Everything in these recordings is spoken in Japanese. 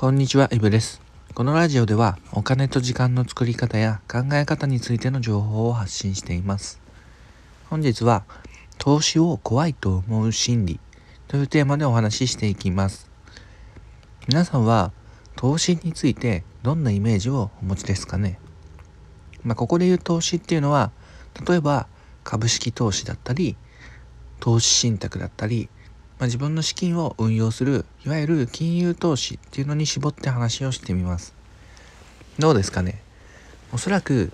こんにちは、イブです。このラジオではお金と時間の作り方や考え方についての情報を発信しています。本日は投資を怖いと思う心理というテーマでお話ししていきます。皆さんは投資についてどんなイメージをお持ちですかね？まあ、ここで言う投資っていうのは例えば株式投資だったり投資信託だったりまあ、自分の資金を運用するいわゆる金融投資っていうのに絞って話をしてみます。どうですかね？おそらく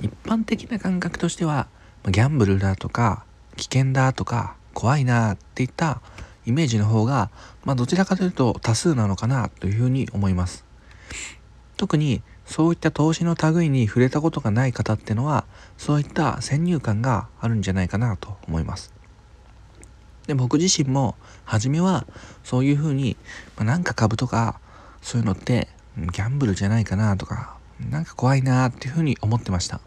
一般的な感覚としてはギャンブルだとか危険だとか怖いなっていったイメージの方が、まあ、どちらかというと多数なのかなというふうに思います。特にそういった投資の類に触れたことがない方ってのはそういった先入観があるんじゃないかなと思います。で僕自身も初めはそういうふうに、まあ、なんか株とかそういうのってギャンブルじゃないかなとかなんか怖いなっていうふうに思ってました。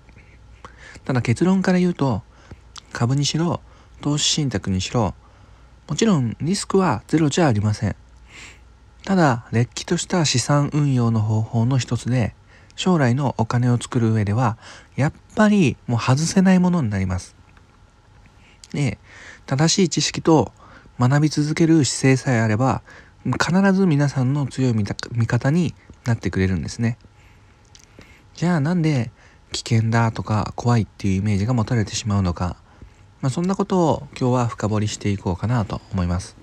ただ結論から言うと株にしろ投資信託にしろもちろんリスクはゼロじゃありません。ただれっきとした資産運用の方法の一つで将来のお金を作る上ではやっぱりもう外せないものになります。で正しい知識と学び続ける姿勢さえあれば必ず皆さんの強い味方になってくれるんですね。じゃあなんで危険だとか怖いっていうイメージが持たれてしまうのか、まあ、そんなことを今日は深掘りしていこうかなと思います。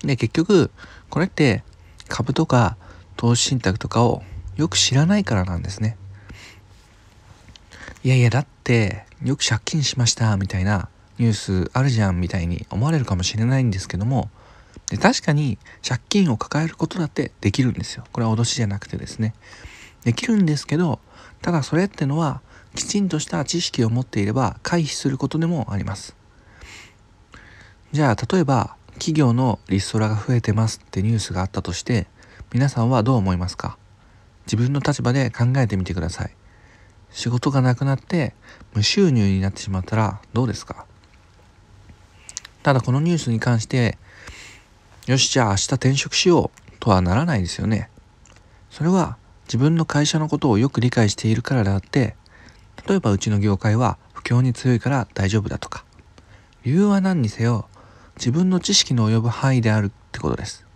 で結局これって株とか投資信託とかをよく知らないからなんですね。いやいやだってよく借金しましたみたいな。ニュースあるじゃんみたいに思われるかもしれないんですけどもで確かに借金を抱えることだってできるんですよ。これは脅しじゃなくてですね。できるんですけどただそれってのはきちんとした知識を持っていれば回避することでもあります。じゃあ例えば企業のリストラが増えてますってニュースがあったとして皆さんはどう思いますか？自分の立場で考えてみてください。仕事がなくなって無収入になってしまったらどうですか？ただこのニュースに関してよしじゃあ明日転職しようとはならないですよね。それは自分の会社のことをよく理解しているからであって例えばうちの業界は不況に強いから大丈夫だとか理由は何にせよ自分の知識の及ぶ範囲であるってことです。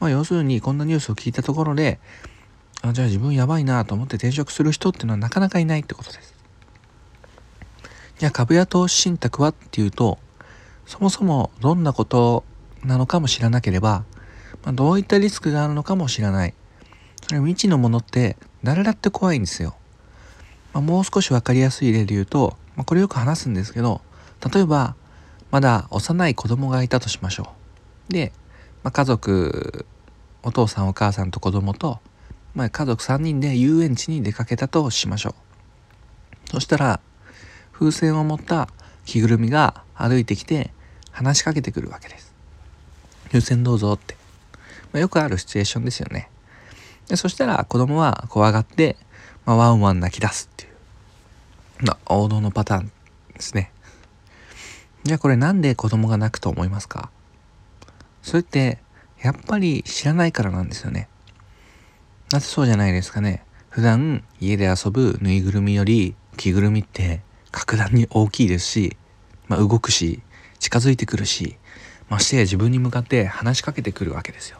まあ要するにこんなニュースを聞いたところであじゃあ自分やばいなと思って転職する人っていうのはなかなかいないってことです。じゃあ株や投資信託はっていうとそもそもどんなことなのかも知らなければ、まあ、どういったリスクがあるのかも知らない。それ未知のものって誰だって怖いんですよ、まあ、もう少し分かりやすい例で言うと、まあ、これよく話すんですけど例えばまだ幼い子供がいたとしましょう。で、まあ、家族お父さんお母さんと子供と、まあ、家族3人で遊園地に出かけたとしましょう。そしたら風船を持った着ぐるみが歩いてきて話しかけてくるわけです。優先どうぞって。まあ、よくあるシチュエーションですよね。でそしたら子供は怖がって、まあ、ワンワン泣き出すっていう、まあ、王道のパターンですね。じゃあこれなんで子供が泣くと思いますか？それってやっぱり知らないからなんですよね。なぜそうじゃないですかね？普段家で遊ぶぬいぐるみより着ぐるみって格段に大きいですし、まあ、動くし近づいてくるしましてや自分に向かって話しかけてくるわけですよ。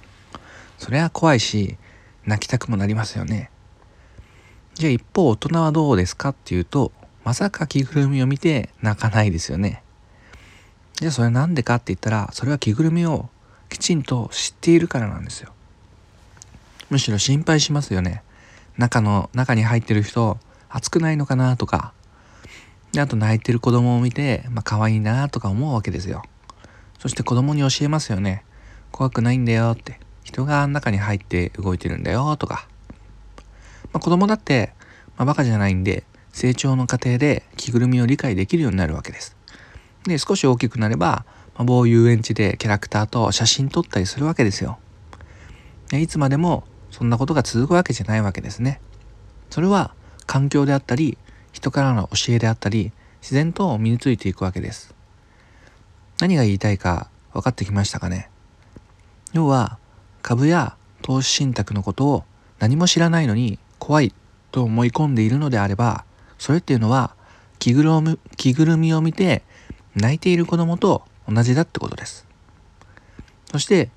それは怖いし泣きたくもなりますよね。じゃあ一方大人はどうですかっていうとまさか着ぐるみを見て泣かないですよね。じゃあそれは何でかって言ったらそれは着ぐるみをきちんと知っているからなんですよ。むしろ心配しますよね。中の中に入ってる人熱くないのかなとかであと泣いてる子供を見て、まあ可愛いなとか思うわけですよ。そして子供に教えますよね。怖くないんだよって。人が中に入って動いてるんだよとか。まあ、子供だって、まあ、バカじゃないんで、成長の過程で着ぐるみを理解できるようになるわけです。で、少し大きくなれば、まあ、某遊園地でキャラクターと写真撮ったりするわけですよ。いつまでもそんなことが続くわけじゃないわけですね。それは環境であったり、人からの教えであったり自然と身についていくわけです。何が言いたいか分かってきましたかね？要は株や投資信託のことを何も知らないのに怖いと思い込んでいるのであればそれっていうのは着ぐるみ着ぐるみを見て泣いている子供と同じだってことです。そして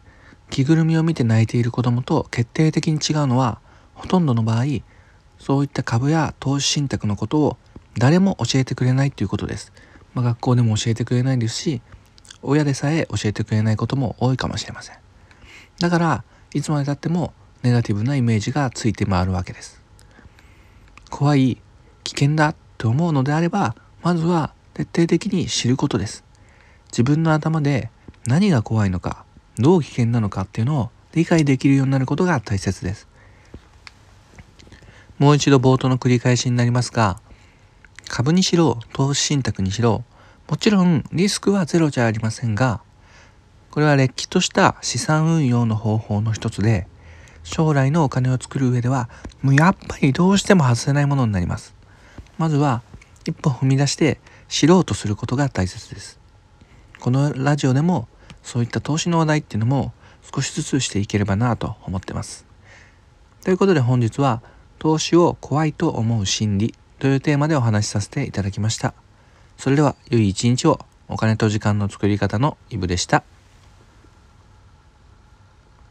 着ぐるみを見て泣いている子供と決定的に違うのはほとんどの場合そういった株や投資信託のことを誰も教えてくれないということです、まあ、学校でも教えてくれないですし親でさえ教えてくれないことも多いかもしれません。だからいつまでたってもネガティブなイメージがついて回るわけです。怖い危険だと思うのであればまずは徹底的に知ることです。自分の頭で何が怖いのかどう危険なのかっていうのを理解できるようになることが大切です。もう一度冒頭の繰り返しになりますが株にしろ投資信託にしろもちろんリスクはゼロじゃありませんがこれはれっきとした資産運用の方法の一つで将来のお金を作る上ではもうやっぱりどうしても外せないものになります。まずは一歩踏み出して知ろうとすることが大切です。このラジオでもそういった投資の話題っていうのも少しずつしていければなと思ってます。ということで本日は投資を怖いと思う心理というテーマでお話しさせていただきました。それでは良い一日を。お金と時間の作り方のイブでした。